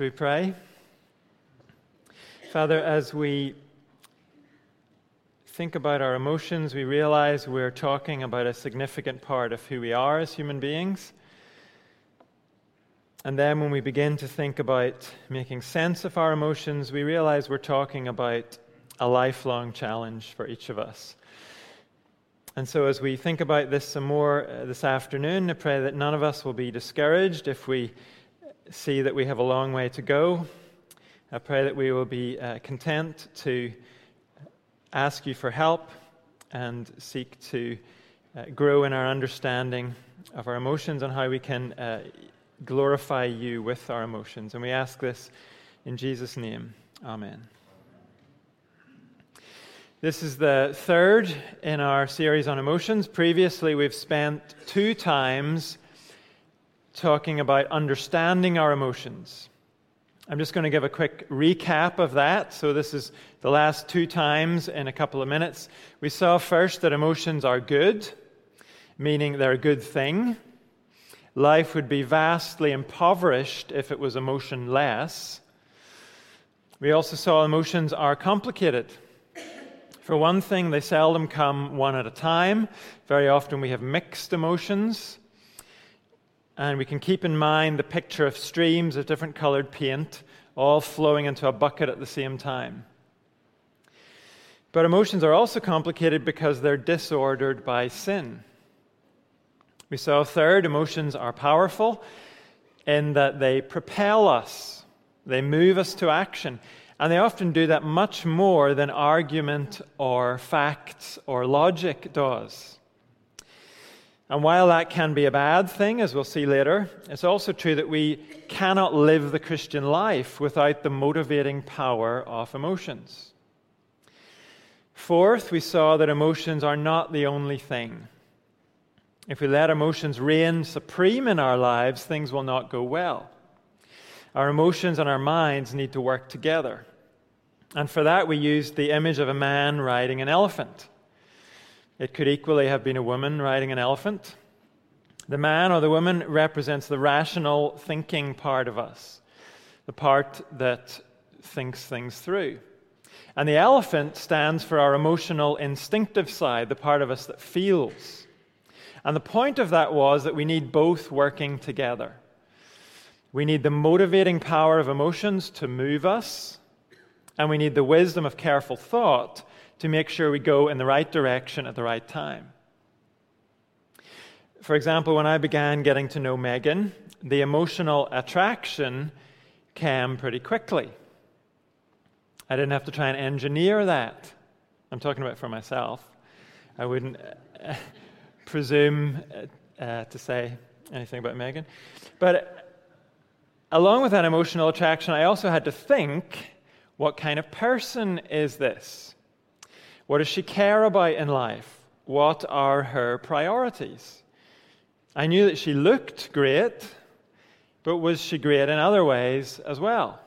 Should we pray? Father, as we think about our emotions, we realize we're talking about a significant part of who we are as human beings. And then when we begin to think about making sense of our emotions, we realize we're talking about a lifelong challenge for each of us. And so, as we think about this some more uh, this afternoon, I pray that none of us will be discouraged if we see that we have a long way to go. I pray that we will be uh, content to ask you for help and seek to uh, grow in our understanding of our emotions and how we can uh, glorify you with our emotions. And we ask this in Jesus' name. Amen. This is the third in our series on emotions. Previously, we've spent two times talking about understanding our emotions. I'm just going to give a quick recap of that. So, this is the last two times in a couple of minutes. We saw first that emotions are good, meaning they're a good thing. Life would be vastly impoverished if it was emotionless. We also saw emotions are complicated for one thing, they seldom come one at a time. Very often we have mixed emotions. And we can keep in mind the picture of streams of different colored paint all flowing into a bucket at the same time. But emotions are also complicated because they're disordered by sin. We saw third, emotions are powerful in that they propel us, they move us to action. And they often do that much more than argument or facts or logic does. And while that can be a bad thing, as we'll see later, it's also true that we cannot live the Christian life without the motivating power of emotions. Fourth, we saw that emotions are not the only thing. If we let emotions reign supreme in our lives, things will not go well. Our emotions and our minds need to work together. And for that, we used the image of a man riding an elephant. It could equally have been a woman riding an elephant. The man or the woman represents the rational thinking part of us, the part that thinks things through. And the elephant stands for our emotional, instinctive side, the part of us that feels. And the point of that was that we need both working together. We need the motivating power of emotions to move us, and we need the wisdom of careful thought to make sure we go in the right direction at the right time. For example, when I began getting to know Megan, the emotional attraction came pretty quickly. I didn't have to try and engineer that. I'm talking about for myself. I wouldn't uh, presume uh, uh, to say anything about Megan. But along with that emotional attraction, I also had to think what kind of person is this? What does she care about in life? What are her priorities? I knew that she looked great, but was she great in other ways as well?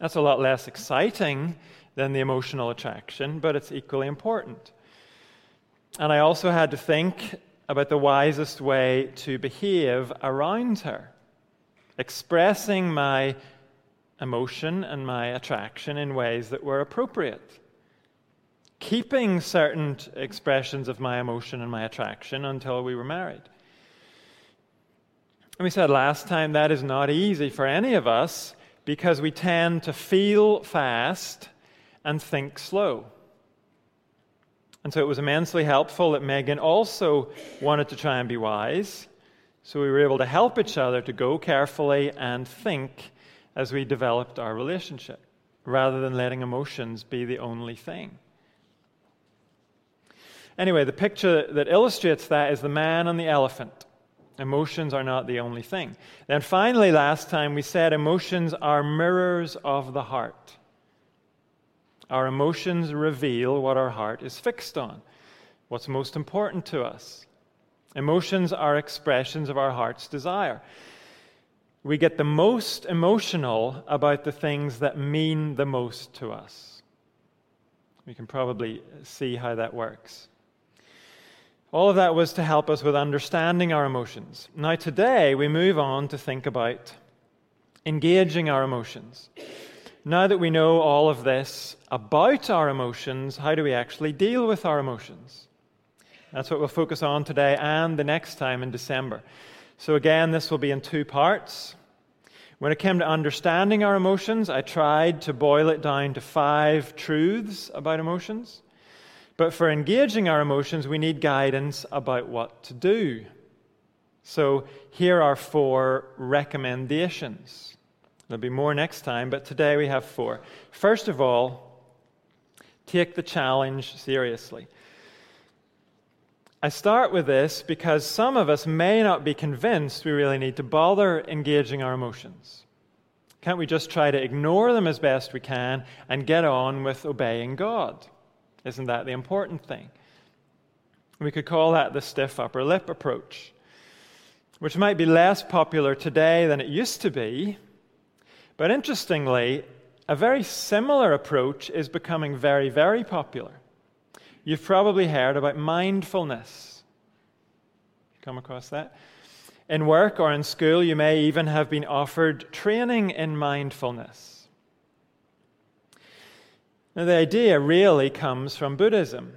That's a lot less exciting than the emotional attraction, but it's equally important. And I also had to think about the wisest way to behave around her, expressing my emotion and my attraction in ways that were appropriate. Keeping certain expressions of my emotion and my attraction until we were married. And we said last time that is not easy for any of us because we tend to feel fast and think slow. And so it was immensely helpful that Megan also wanted to try and be wise. So we were able to help each other to go carefully and think as we developed our relationship, rather than letting emotions be the only thing. Anyway, the picture that illustrates that is the man and the elephant. Emotions are not the only thing. Then finally, last time we said emotions are mirrors of the heart. Our emotions reveal what our heart is fixed on, what's most important to us. Emotions are expressions of our heart's desire we get the most emotional about the things that mean the most to us. We can probably see how that works. All of that was to help us with understanding our emotions. Now, today, we move on to think about engaging our emotions. Now that we know all of this about our emotions, how do we actually deal with our emotions? That's what we'll focus on today and the next time in December. So, again, this will be in two parts. When it came to understanding our emotions, I tried to boil it down to five truths about emotions. But for engaging our emotions, we need guidance about what to do. So here are four recommendations. There'll be more next time, but today we have four. First of all, take the challenge seriously. I start with this because some of us may not be convinced we really need to bother engaging our emotions. Can't we just try to ignore them as best we can and get on with obeying God? Isn't that the important thing? We could call that the stiff upper lip approach, which might be less popular today than it used to be. But interestingly, a very similar approach is becoming very, very popular. You've probably heard about mindfulness. Come across that? In work or in school, you may even have been offered training in mindfulness. Now, the idea really comes from Buddhism.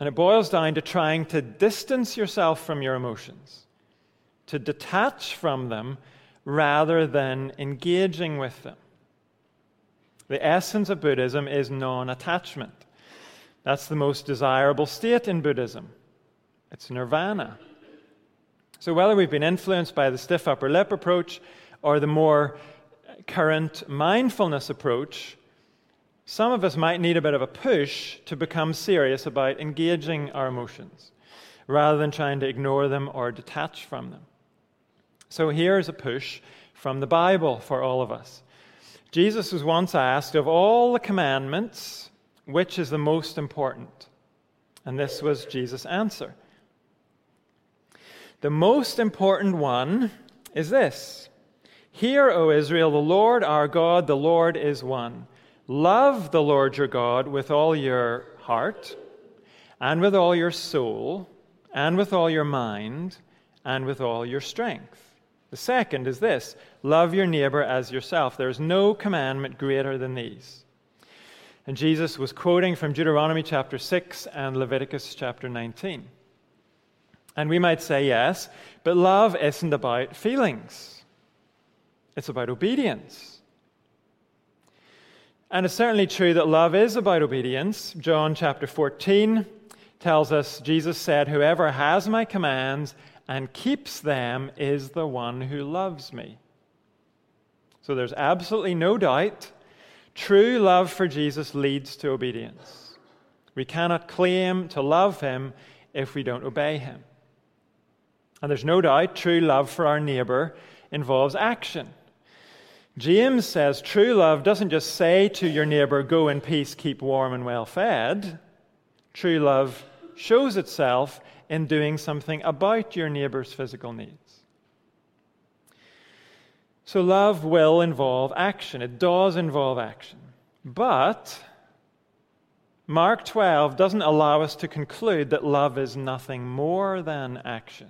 And it boils down to trying to distance yourself from your emotions, to detach from them rather than engaging with them. The essence of Buddhism is non attachment. That's the most desirable state in Buddhism. It's nirvana. So, whether we've been influenced by the stiff upper lip approach or the more current mindfulness approach, some of us might need a bit of a push to become serious about engaging our emotions rather than trying to ignore them or detach from them. So here's a push from the Bible for all of us. Jesus was once asked, Of all the commandments, which is the most important? And this was Jesus' answer. The most important one is this Hear, O Israel, the Lord our God, the Lord is one. Love the Lord your God with all your heart, and with all your soul, and with all your mind, and with all your strength. The second is this love your neighbor as yourself. There is no commandment greater than these. And Jesus was quoting from Deuteronomy chapter 6 and Leviticus chapter 19. And we might say, yes, but love isn't about feelings, it's about obedience. And it's certainly true that love is about obedience. John chapter 14 tells us Jesus said, Whoever has my commands and keeps them is the one who loves me. So there's absolutely no doubt true love for Jesus leads to obedience. We cannot claim to love him if we don't obey him. And there's no doubt true love for our neighbor involves action. James says true love doesn't just say to your neighbor, go in peace, keep warm and well fed. True love shows itself in doing something about your neighbor's physical needs. So, love will involve action. It does involve action. But Mark 12 doesn't allow us to conclude that love is nothing more than action.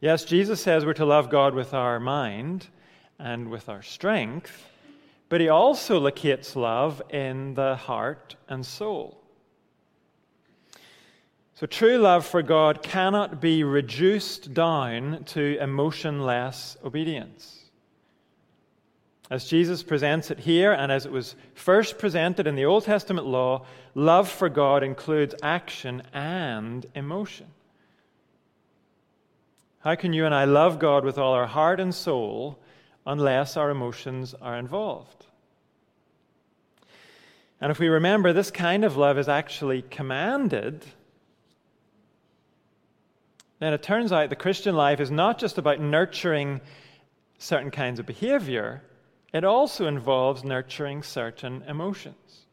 Yes, Jesus says we're to love God with our mind and with our strength, but he also locates love in the heart and soul. So, true love for God cannot be reduced down to emotionless obedience. As Jesus presents it here, and as it was first presented in the Old Testament law, love for God includes action and emotion. How can you and I love God with all our heart and soul unless our emotions are involved? And if we remember, this kind of love is actually commanded, then it turns out the Christian life is not just about nurturing certain kinds of behavior, it also involves nurturing certain emotions.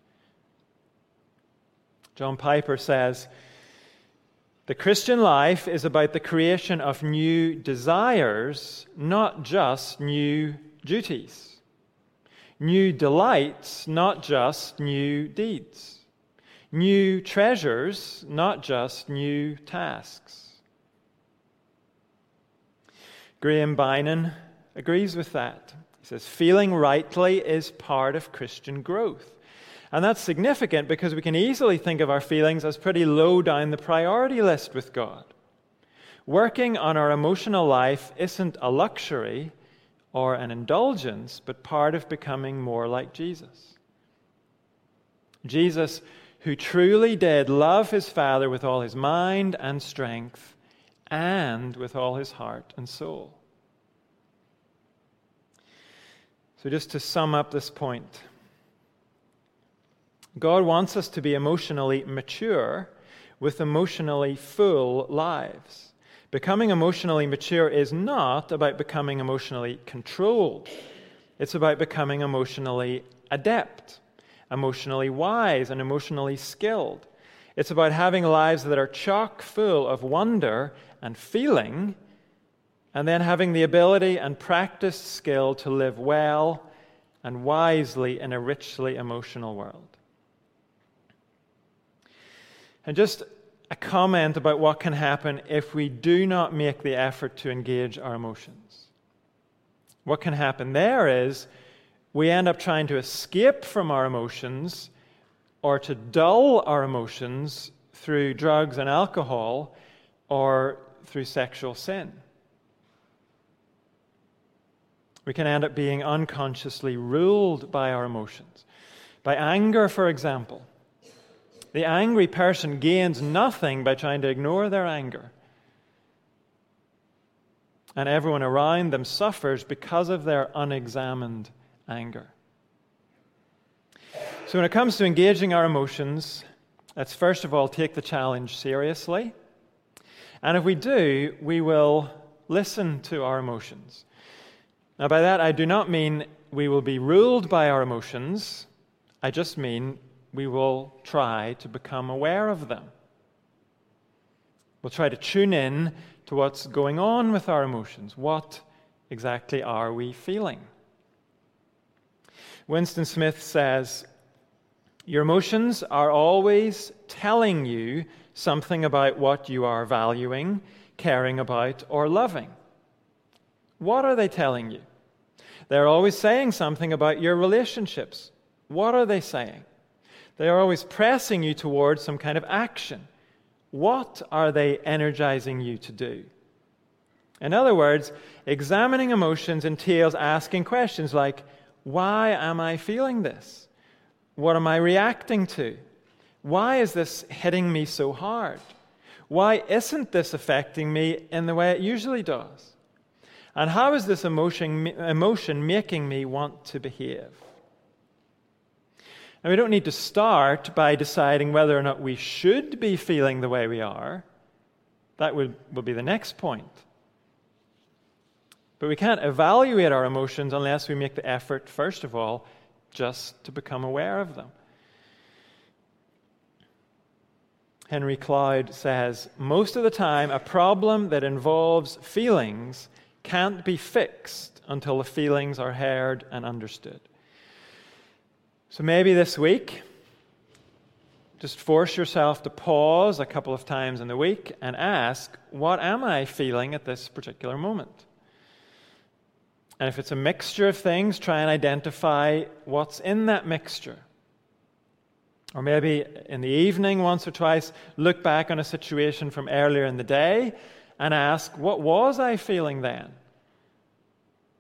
John Piper says, the Christian life is about the creation of new desires, not just new duties. New delights, not just new deeds. New treasures, not just new tasks. Graham Beynon agrees with that. He says, feeling rightly is part of Christian growth. And that's significant because we can easily think of our feelings as pretty low down the priority list with God. Working on our emotional life isn't a luxury or an indulgence, but part of becoming more like Jesus. Jesus, who truly did love his Father with all his mind and strength and with all his heart and soul. So, just to sum up this point, God wants us to be emotionally mature with emotionally full lives. Becoming emotionally mature is not about becoming emotionally controlled, it's about becoming emotionally adept, emotionally wise, and emotionally skilled. It's about having lives that are chock full of wonder and feeling, and then having the ability and practiced skill to live well and wisely in a richly emotional world. And just a comment about what can happen if we do not make the effort to engage our emotions. What can happen there is we end up trying to escape from our emotions or to dull our emotions through drugs and alcohol or through sexual sin. We can end up being unconsciously ruled by our emotions. By anger, for example. The angry person gains nothing by trying to ignore their anger. And everyone around them suffers because of their unexamined anger. So, when it comes to engaging our emotions, let's first of all take the challenge seriously. And if we do, we will listen to our emotions. Now, by that, I do not mean we will be ruled by our emotions. I just mean we will try to become aware of them. We'll try to tune in to what's going on with our emotions. What exactly are we feeling? Winston Smith says, Your emotions are always telling you something about what you are valuing, caring about, or loving. What are they telling you? They're always saying something about your relationships. What are they saying? They are always pressing you towards some kind of action. What are they energizing you to do? In other words, examining emotions entails asking questions like, Why am I feeling this? What am I reacting to? Why is this hitting me so hard? Why isn't this affecting me in the way it usually does? And how is this emotion, emotion making me want to behave? And we don't need to start by deciding whether or not we should be feeling the way we are. That would, be the next point. But we can't evaluate our emotions unless we make the effort, first of all, just to become aware of them. Henry Cloud says most of the time, a problem that involves feelings can't be fixed until the feelings are heard and understood. So maybe this week, just force yourself to pause a couple of times in the week and ask, What am I feeling at this particular moment? And if it's a mixture of things, try and identify what's in that mixture. Or maybe in the evening, once or twice, look back on a situation from earlier in the day and ask, What was I feeling then?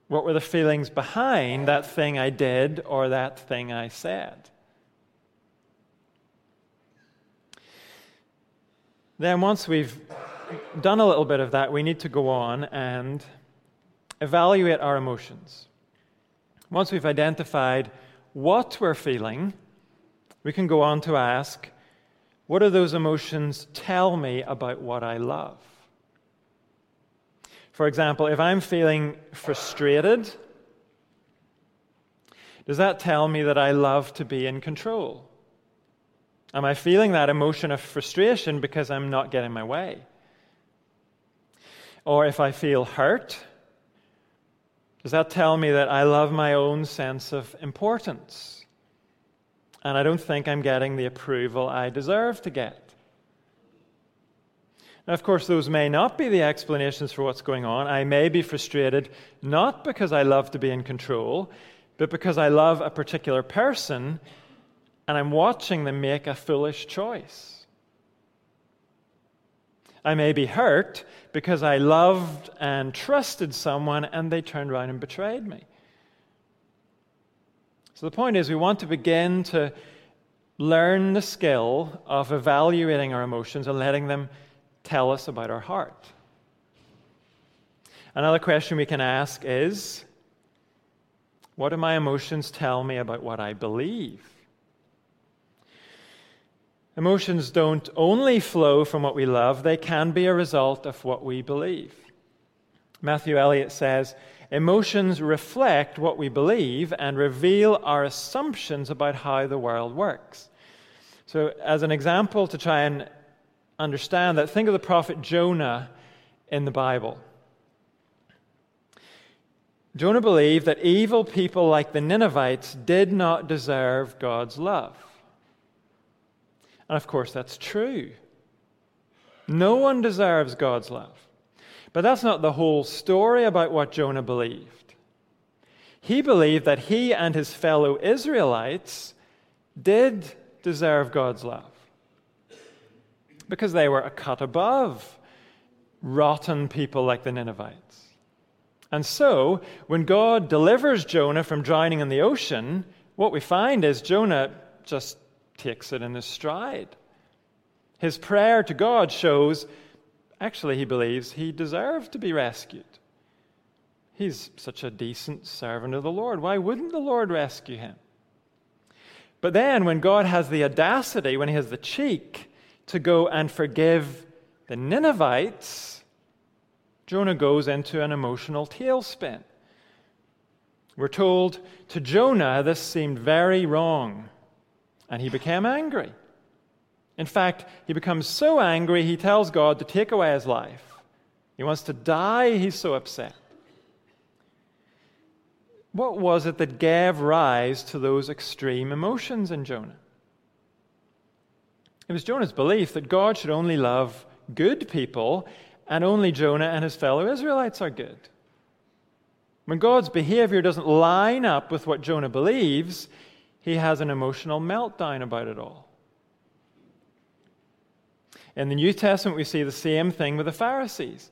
What were the feelings behind that thing I did or that thing I said? Then, once we've done a little bit of that, we need to go on and evaluate our emotions. Once we've identified what we're feeling, we can go on to ask, what do those emotions tell me about what I love? For example, if I'm feeling frustrated, does that tell me that I love to be in control? Am I feeling that emotion of frustration because I'm not getting my way? Or if I feel hurt, does that tell me that I love my own sense of importance? And I don't think I'm getting the approval I deserve to get? Now, of course, those may not be the explanations for what's going on. I may be frustrated not because I love to be in control, but because I love a particular person and I'm watching them make a foolish choice. I may be hurt because I loved and trusted someone and they turned around and betrayed me. So the point is, we want to begin to learn the skill of evaluating our emotions and letting them tell us about our heart. Another question we can ask is What do my emotions tell me about what I believe? Emotions don't only flow from what we love, they can be a result of what we believe. Matthew Elliott says, Emotions reflect what we believe and reveal our assumptions about how the world works. So, as an example to try and understand that, think of the prophet Jonah in the Bible. Jonah believed that evil people like the Ninevites did not deserve God's love. And of course, that's true. No one deserves God's love. But that's not the whole story about what Jonah believed. He believed that he and his fellow Israelites did deserve God's love because they were a cut above rotten people like the Ninevites. And so, when God delivers Jonah from drowning in the ocean, what we find is Jonah just takes it in his stride. His prayer to God shows actually he believes he deserved to be rescued. He's such a decent servant of the Lord. Why wouldn't the Lord rescue him? But then, when God has the audacity, when he has the cheek to go and forgive the Ninevites, Jonah goes into an emotional tailspin. We're told to Jonah this seemed very wrong and he became angry. In fact, he becomes so angry he tells God to take away his life. He wants to die, he's so upset. What was it that gave rise to those extreme emotions in Jonah? It was Jonah's belief that God should only love good people, and only Jonah and his fellow Israelites are good. When God's behavior doesn't line up with what Jonah believes, he has an emotional meltdown about it all. In the New Testament, we see the same thing with the Pharisees.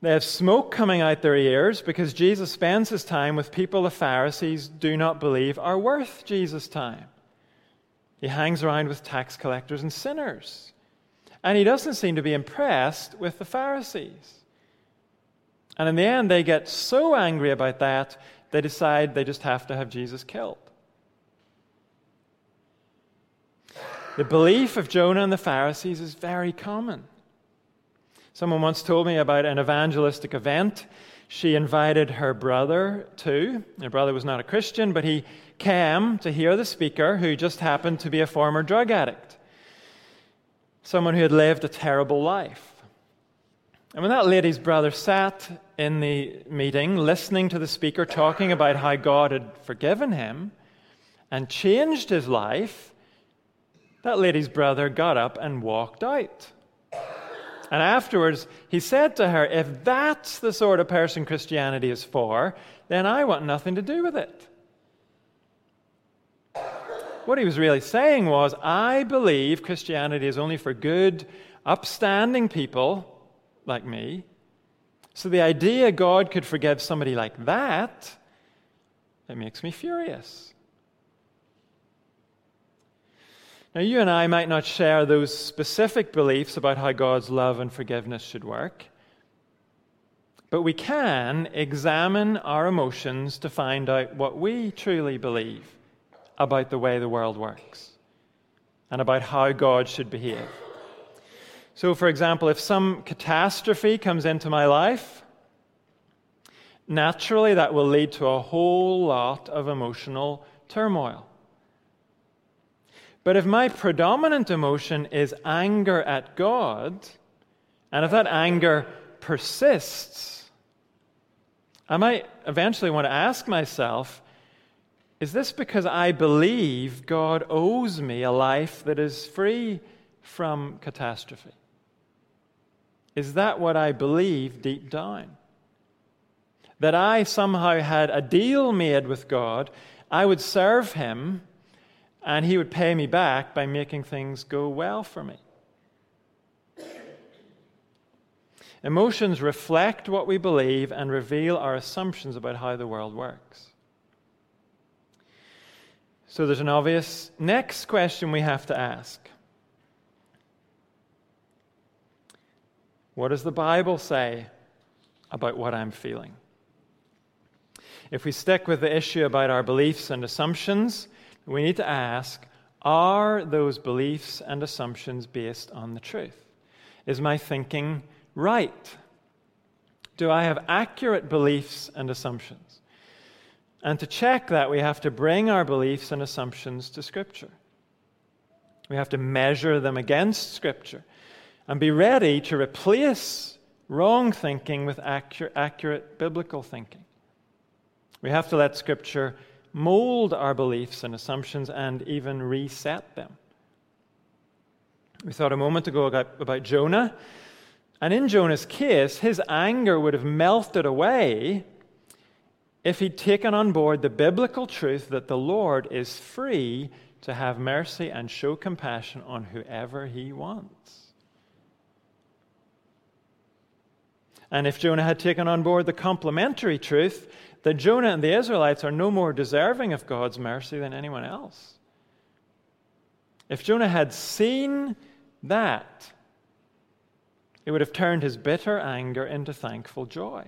They have smoke coming out their ears because Jesus spends his time with people the Pharisees do not believe are worth Jesus' time. He hangs around with tax collectors and sinners. And he doesn't seem to be impressed with the Pharisees. And in the end, they get so angry about that, they decide they just have to have Jesus killed. The belief of Jonah and the Pharisees is very common. Someone once told me about an evangelistic event she invited her brother to. Her brother was not a Christian, but he came to hear the speaker, who just happened to be a former drug addict, someone who had lived a terrible life. And when that lady's brother sat in the meeting, listening to the speaker talking about how God had forgiven him and changed his life, that lady's brother got up and walked out. And afterwards, he said to her, If that's the sort of person Christianity is for, then I want nothing to do with it. What he was really saying was, I believe Christianity is only for good, upstanding people like me. So the idea God could forgive somebody like that, it makes me furious. Now, you and I might not share those specific beliefs about how God's love and forgiveness should work, but we can examine our emotions to find out what we truly believe about the way the world works and about how God should behave. So, for example, if some catastrophe comes into my life, naturally that will lead to a whole lot of emotional turmoil. But if my predominant emotion is anger at God, and if that anger persists, I might eventually want to ask myself is this because I believe God owes me a life that is free from catastrophe? Is that what I believe deep down? That I somehow had a deal made with God, I would serve Him, and He would pay me back by making things go well for me. Emotions reflect what we believe and reveal our assumptions about how the world works. So there's an obvious next question we have to ask What does the Bible say about what I'm feeling? If we stick with the issue about our beliefs and assumptions, we need to ask Are those beliefs and assumptions based on the truth? Is my thinking right? Do I have accurate beliefs and assumptions? And to check that, we have to bring our beliefs and assumptions to Scripture. We have to measure them against Scripture and be ready to replace wrong thinking with accurate, accurate biblical thinking. We have to let Scripture mold our beliefs and assumptions and even reset them. We thought a moment ago about Jonah. And in Jonah's case, his anger would have melted away if he'd taken on board the biblical truth that the Lord is free to have mercy and show compassion on whoever he wants. And if Jonah had taken on board the complementary truth that Jonah and the Israelites are no more deserving of God's mercy than anyone else, if Jonah had seen that, it would have turned his bitter anger into thankful joy.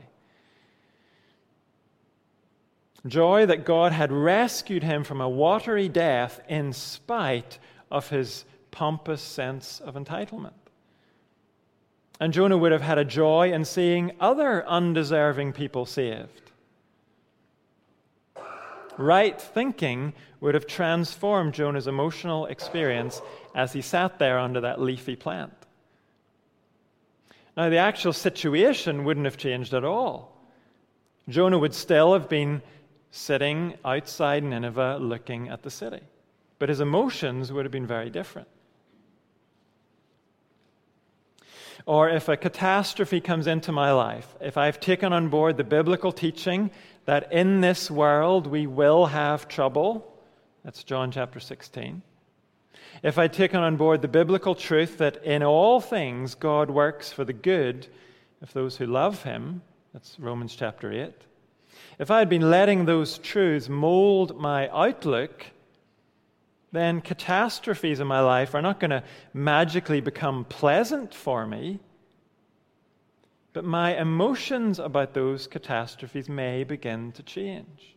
Joy that God had rescued him from a watery death in spite of his pompous sense of entitlement. And Jonah would have had a joy in seeing other undeserving people saved. Right thinking would have transformed Jonah's emotional experience as he sat there under that leafy plant. Now, the actual situation wouldn't have changed at all. Jonah would still have been sitting outside Nineveh looking at the city, but his emotions would have been very different. Or if a catastrophe comes into my life, if I've taken on board the biblical teaching that in this world we will have trouble, that's John chapter 16 if I take on board the biblical truth that in all things God works for the good of those who love him, that's Romans chapter 8, if I had been letting those truths mold my outlook, then catastrophes in my life are not going to magically become pleasant for me, but my emotions about those catastrophes may begin to change.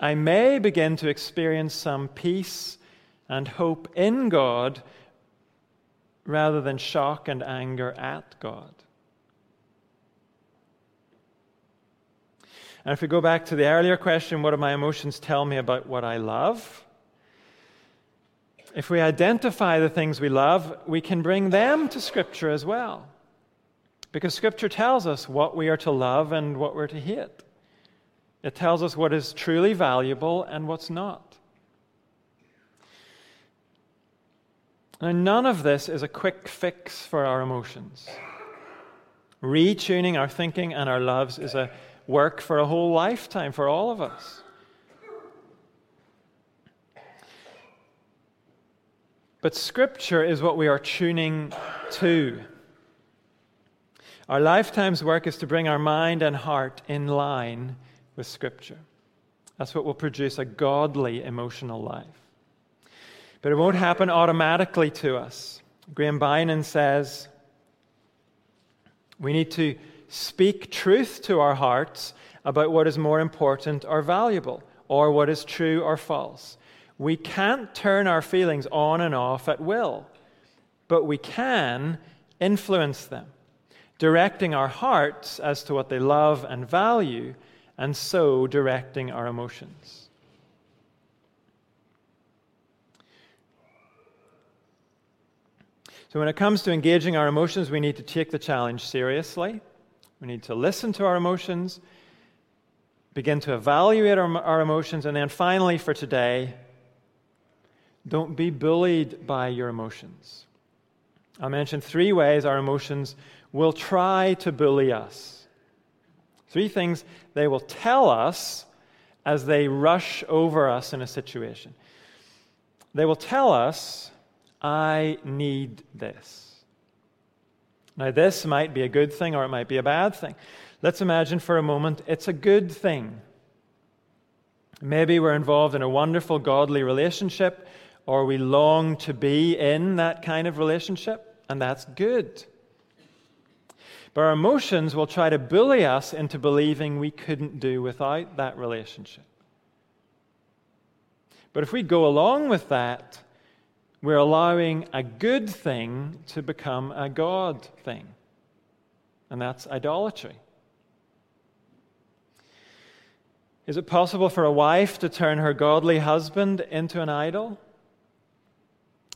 I may begin to experience some peace and hope in God rather than shock and anger at God. And if we go back to the earlier question, what do my emotions tell me about what I love? If we identify the things we love, we can bring them to Scripture as well. Because Scripture tells us what we are to love and what we're to hate. It tells us what is truly valuable and what's not. Now, none of this is a quick fix for our emotions. Retuning our thinking and our loves is a work for a whole lifetime for all of us. But Scripture is what we are tuning to. Our lifetime's work is to bring our mind and heart in line with Scripture. That's what will produce a godly emotional life. But it won't happen automatically to us. Graham Beynon says we need to speak truth to our hearts about what is more important or valuable, or what is true or false. We can't turn our feelings on and off at will, but we can influence them, directing our hearts as to what they love and value, and so directing our emotions. So, when it comes to engaging our emotions, we need to take the challenge seriously. We need to listen to our emotions, begin to evaluate our, our emotions, and then finally, for today, don't be bullied by your emotions. I mentioned three ways our emotions will try to bully us. Three things they will tell us as they rush over us in a situation. They will tell us, I need this. Now, this might be a good thing or it might be a bad thing. Let's imagine for a moment it's a good thing. Maybe we're involved in a wonderful, godly relationship, or we long to be in that kind of relationship, and that's good. But our emotions will try to bully us into believing we couldn't do without that relationship. But if we go along with that, we're allowing a good thing to become a God thing. And that's idolatry. Is it possible for a wife to turn her godly husband into an idol?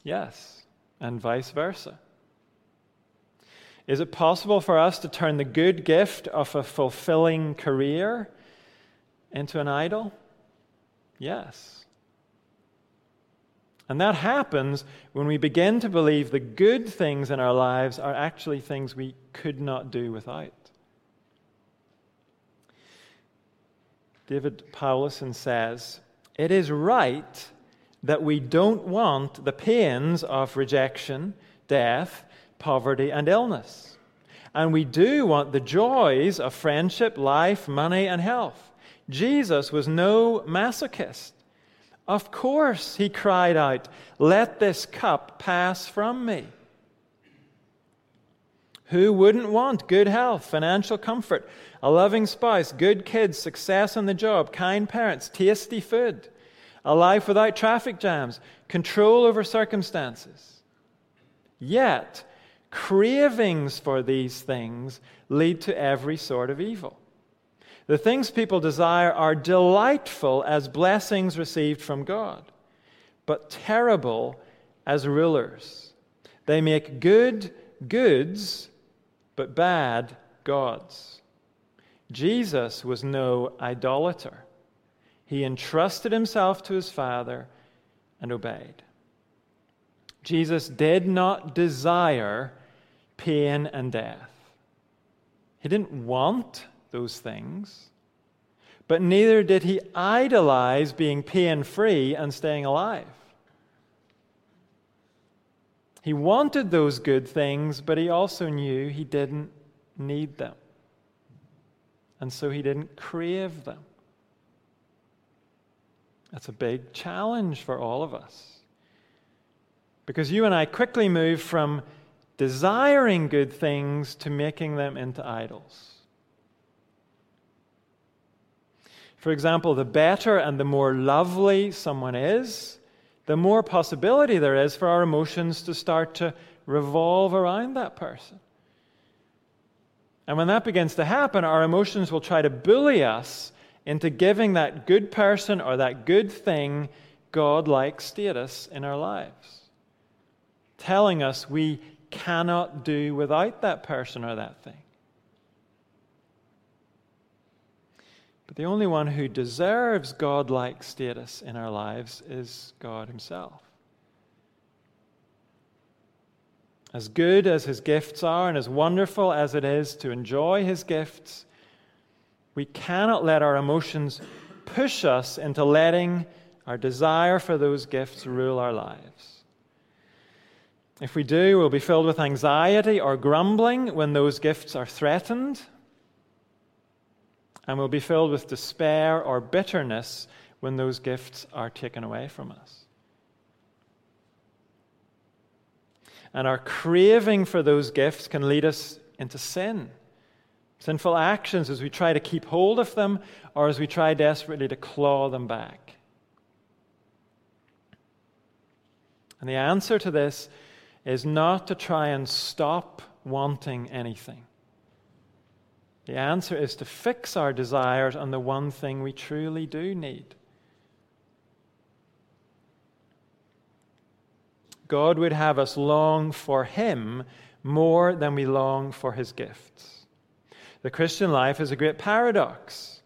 Yes, and vice versa. Is it possible for us to turn the good gift of a fulfilling career into an idol? Yes. And that happens when we begin to believe the good things in our lives are actually things we could not do without. David Powlison says, It is right that we don't want the pains of rejection, death, poverty, and illness. And we do want the joys of friendship, life, money, and health. Jesus was no masochist. Of course, he cried out, Let this cup pass from me. Who wouldn't want good health, financial comfort, a loving spouse, good kids, success on the job, kind parents, tasty food, a life without traffic jams, control over circumstances? Yet, cravings for these things lead to every sort of evil. The things people desire are delightful as blessings received from God, but terrible as rulers. They make good goods, but bad gods. Jesus was no idolater. He entrusted himself to his Father and obeyed. Jesus did not desire pain and death. He didn't want those things, but neither did he idolize being pain free and staying alive. He wanted those good things, but he also knew he didn't need them. And so he didn't crave them. That's a big challenge for all of us. Because you and I quickly move from desiring good things to making them into idols. For example, the better and the more lovely someone is, the more possibility there is for our emotions to start to revolve around that person. And when that begins to happen, our emotions will try to bully us into giving that good person or that good thing God like status in our lives, telling us we cannot do without that person or that thing. But the only one who deserves God-like status in our lives is God Himself. As good as His gifts are, and as wonderful as it is to enjoy His gifts, we cannot let our emotions push us into letting our desire for those gifts rule our lives. If we do, we'll be filled with anxiety or grumbling when those gifts are threatened and we'll be filled with despair or bitterness when those gifts are taken away from us. And our craving for those gifts can lead us into sin, sinful actions as we try to keep hold of them or as we try desperately to claw them back. And the answer to this is not to try and stop wanting anything the answer is to fix our desires on the one thing we truly do need. God would have us long for Him more than we long for His gifts. The Christian life is a great paradox.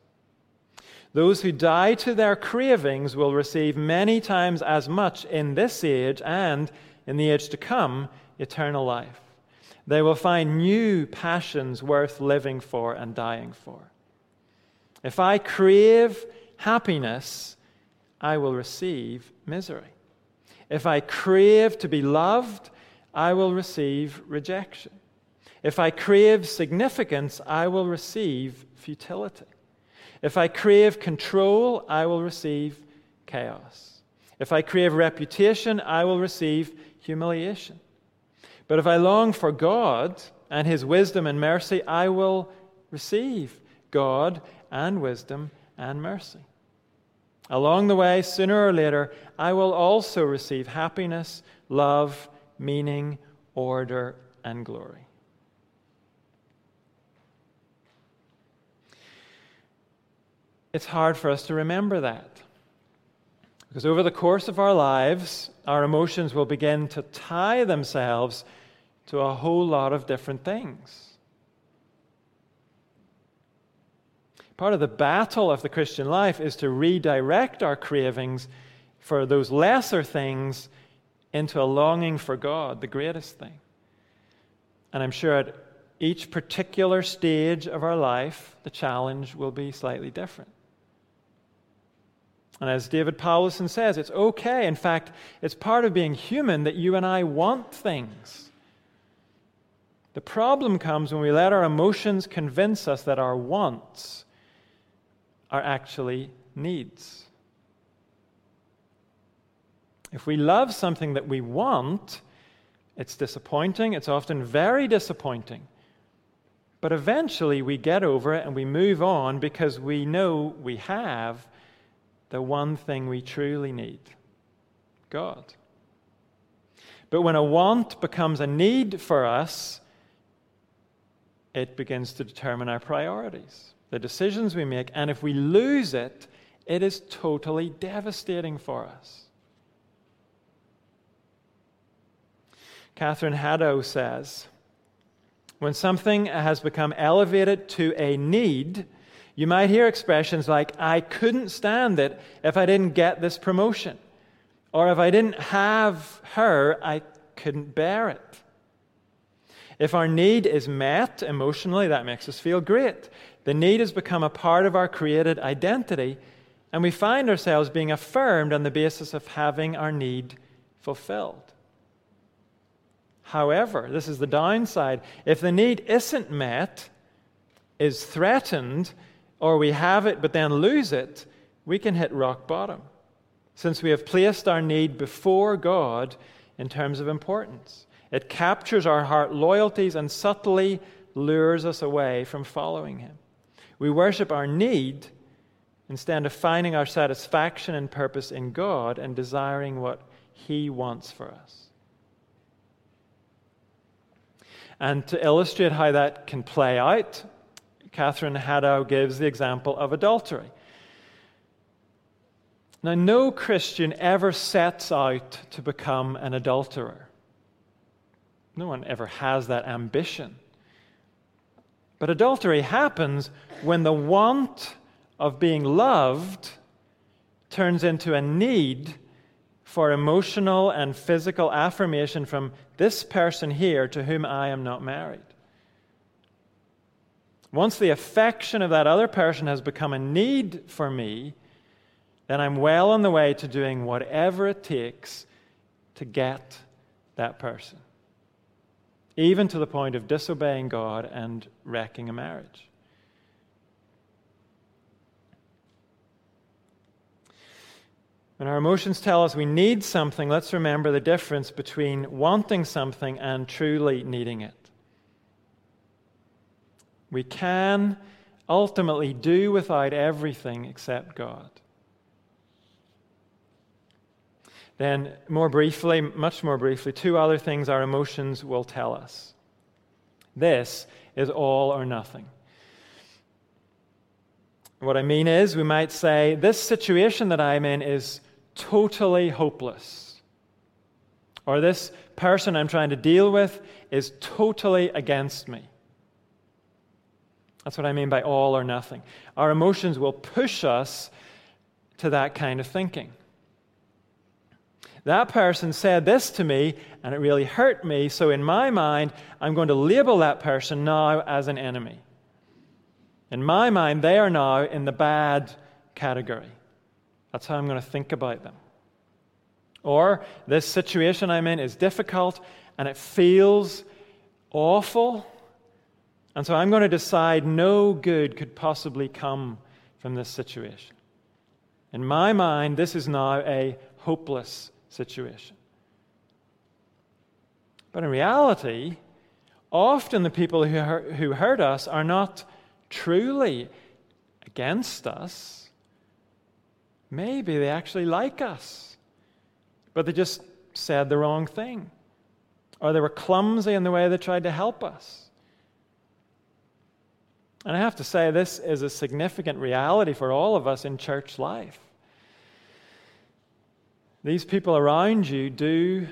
Those who die to their cravings will receive many times as much in this age and in the age to come eternal life. They will find new passions worth living for and dying for. If I crave happiness, I will receive misery. If I crave to be loved, I will receive rejection. If I crave significance, I will receive futility. If I crave control, I will receive chaos. If I crave reputation, I will receive humiliation. But if I long for God and His wisdom and mercy, I will receive God and wisdom and mercy. Along the way, sooner or later, I will also receive happiness, love, meaning, order, and glory. It's hard for us to remember that. Because over the course of our lives, our emotions will begin to tie themselves to a whole lot of different things. Part of the battle of the Christian life is to redirect our cravings for those lesser things into a longing for God, the greatest thing. And I'm sure at each particular stage of our life, the challenge will be slightly different. And as David Powlison says, it's okay. In fact, it's part of being human that you and I want things. The problem comes when we let our emotions convince us that our wants are actually needs. If we love something that we want, it's disappointing. It's often very disappointing. But eventually we get over it and we move on because we know we have the one thing we truly need God. But when a want becomes a need for us, it begins to determine our priorities the decisions we make, and if we lose it, it is totally devastating for us. Catherine Haddow says, when something has become elevated to a need, you might hear expressions like, I couldn't stand it if I didn't get this promotion. Or if I didn't have her, I couldn't bear it. If our need is met emotionally, that makes us feel great. The need has become a part of our created identity, and we find ourselves being affirmed on the basis of having our need fulfilled. However, this is the downside. If the need isn't met, is threatened, or we have it but then lose it, we can hit rock bottom, since we have placed our need before God in terms of importance. It captures our heart loyalties and subtly lures us away from following Him. We worship our need instead of finding our satisfaction and purpose in God and desiring what He wants for us. And to illustrate how that can play out, Catherine Haddow gives the example of adultery. Now, no Christian ever sets out to become an adulterer. No one ever has that ambition. But adultery happens when the want of being loved turns into a need for emotional and physical affirmation from this person here to whom I am not married. Once the affection of that other person has become a need for me, then I'm well on the way to doing whatever it takes to get that person even to the point of disobeying God and wrecking a marriage. When our emotions tell us we need something, let's remember the difference between wanting something and truly needing it. We can ultimately do without everything except God. Then, more briefly, much more briefly, two other things our emotions will tell us. This is all or nothing. What I mean is, we might say, this situation that I'm in is totally hopeless. Or this person I'm trying to deal with is totally against me. That's what I mean by all or nothing. Our emotions will push us to that kind of thinking. That person said this to me, and it really hurt me. So, in my mind, I'm going to label that person now as an enemy. In my mind, they are now in the bad category. That's how I'm going to think about them. Or, this situation I'm in is difficult and it feels awful. And so I'm going to decide no good could possibly come from this situation. In my mind, this is now a hopeless situation. But in reality, often the people who hurt, us are not truly against us. Maybe they actually like us, but they just said the wrong thing. Or they were clumsy in the way they tried to help us. And I have to say, this is a significant reality for all of us in church life. These people around you do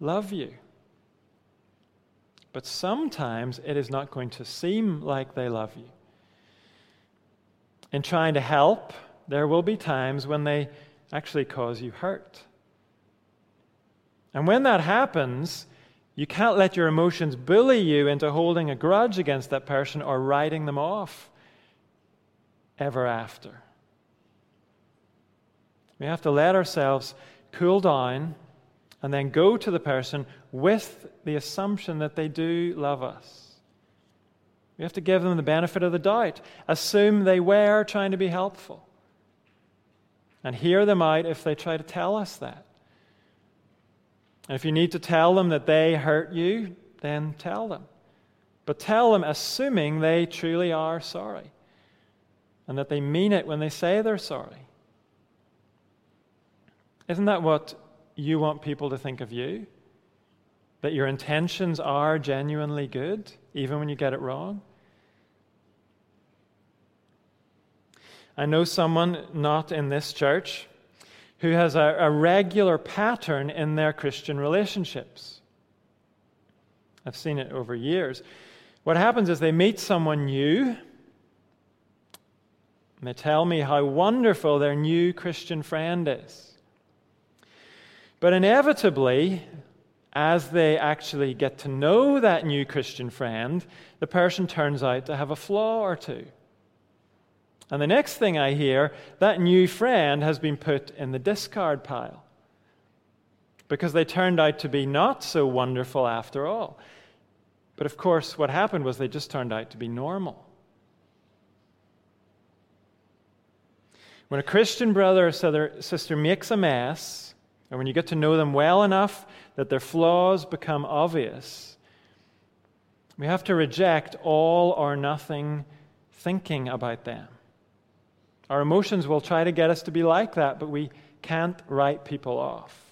love you. But sometimes it is not going to seem like they love you. In trying to help, there will be times when they actually cause you hurt. And when that happens, you can't let your emotions bully you into holding a grudge against that person or writing them off ever after. We have to let ourselves cool down, and then go to the person with the assumption that they do love us. We have to give them the benefit of the doubt. Assume they were trying to be helpful. And hear them out if they try to tell us that. And if you need to tell them that they hurt you, then tell them. But tell them assuming they truly are sorry and that they mean it when they say they're sorry. Isn't that what you want people to think of you? That your intentions are genuinely good, even when you get it wrong? I know someone not in this church who has a, a, regular pattern in their Christian relationships. I've seen it over years. What happens is they meet someone new, and they tell me how wonderful their new Christian friend is. But inevitably, as they actually get to know that new Christian friend, the person turns out to have a flaw or two. And the next thing I hear, that new friend has been put in the discard pile because they turned out to be not so wonderful after all. But of course, what happened was they just turned out to be normal. When a Christian brother or sister makes a mess, and when you get to know them well enough that their flaws become obvious, we have to reject all or nothing thinking about them. Our emotions will try to get us to be like that, but we can't write people off.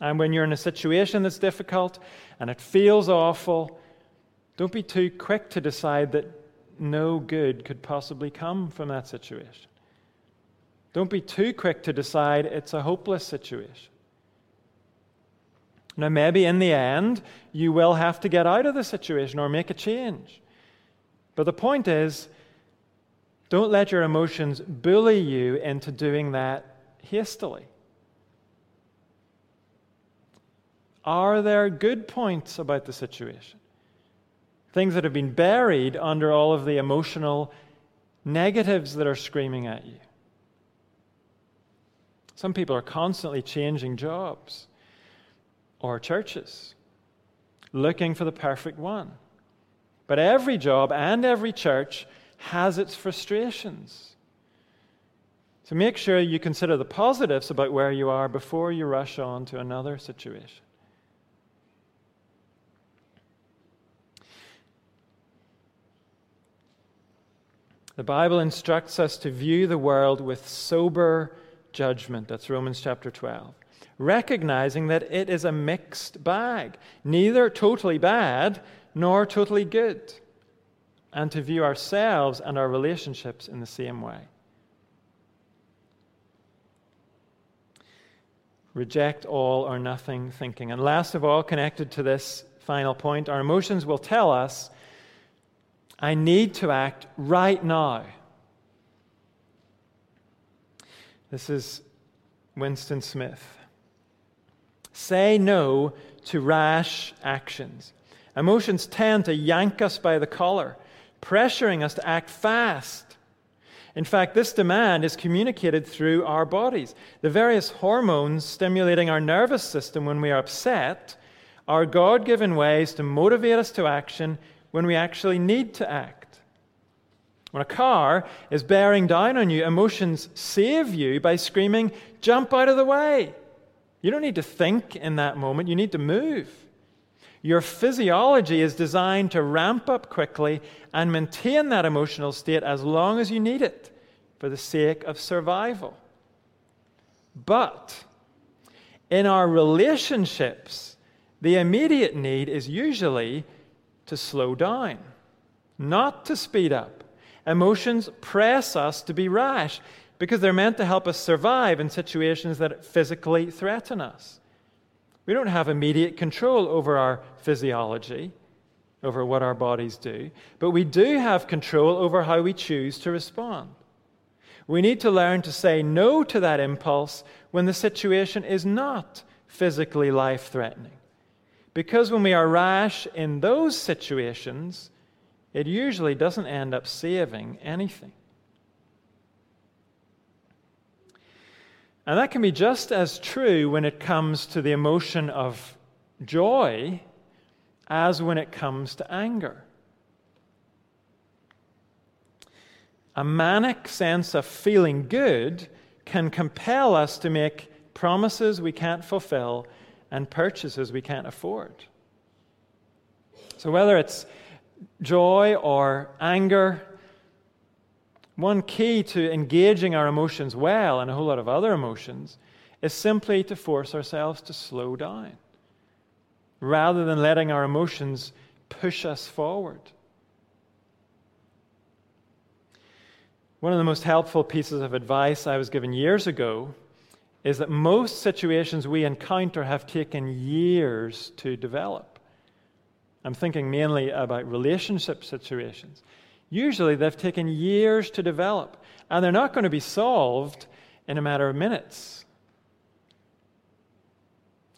And when you're in a situation that's difficult and it feels awful, don't be too quick to decide that no good could possibly come from that situation. Don't be too quick to decide it's a hopeless situation. Now, maybe in the end, you will have to get out of the situation or make a change. But the point is, don't let your emotions bully you into doing that hastily. Are there good points about the situation? Things that have been buried under all of the emotional negatives that are screaming at you. Some people are constantly changing jobs or churches, looking for the perfect one. But every job and every church has its frustrations. So make sure you consider the positives about where you are before you rush on to another situation. The Bible instructs us to view the world with sober judgment. That's Romans chapter 12. Recognizing that it is a mixed bag, neither totally bad nor totally good, and to view ourselves and our relationships in the same way. Reject all or nothing thinking. And last of all, connected to this final point, our emotions will tell us I need to act right now. This is Winston Smith. Say no to rash actions. Emotions tend to yank us by the collar, pressuring us to act fast. In fact, this demand is communicated through our bodies. The various hormones stimulating our nervous system when we are upset are God given ways to motivate us to action when we actually need to act. When a car is bearing down on you, emotions save you by screaming, Jump out of the way. You don't need to think in that moment, you need to move. Your physiology is designed to ramp up quickly and maintain that emotional state as long as you need it for the sake of survival. But in our relationships, the immediate need is usually to slow down, not to speed up. Emotions press us to be rash because they're meant to help us survive in situations that physically threaten us. We don't have immediate control over our physiology, over what our bodies do, but we do have control over how we choose to respond. We need to learn to say no to that impulse when the situation is not physically life threatening. Because when we are rash in those situations, it usually doesn't end up saving anything. And that can be just as true when it comes to the emotion of joy as when it comes to anger. A manic sense of feeling good can compel us to make promises we can't fulfill and purchases we can't afford. So, whether it's joy or anger, one key to engaging our emotions well and a whole lot of other emotions is simply to force ourselves to slow down rather than letting our emotions push us forward. One of the most helpful pieces of advice I was given years ago is that most situations we encounter have taken years to develop. I'm thinking mainly about relationship situations. Usually they've taken years to develop, and they're not going to be solved in a matter of minutes.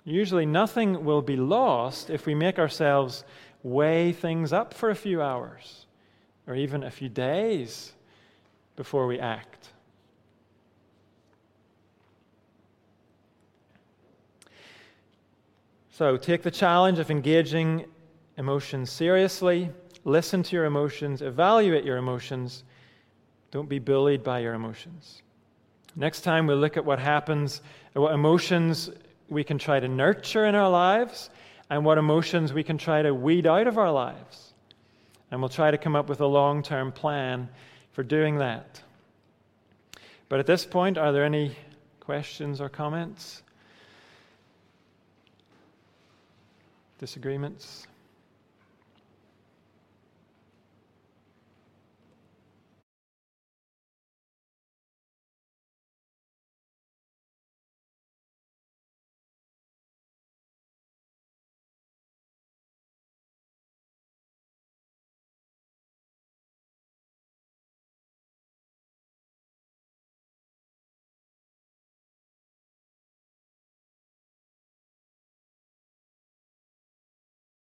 Usually nothing will be lost if we make ourselves weigh things up for a few hours or even a few days before we act. So take the challenge of engaging emotions seriously Listen to your emotions, evaluate your emotions. Don't be bullied by your emotions. Next time, we'll look at what happens, what emotions we can try to nurture in our lives, and what emotions we can try to weed out of our lives. And we'll try to come up with a long term plan for doing that. But at this point, are there any questions or comments? Disagreements?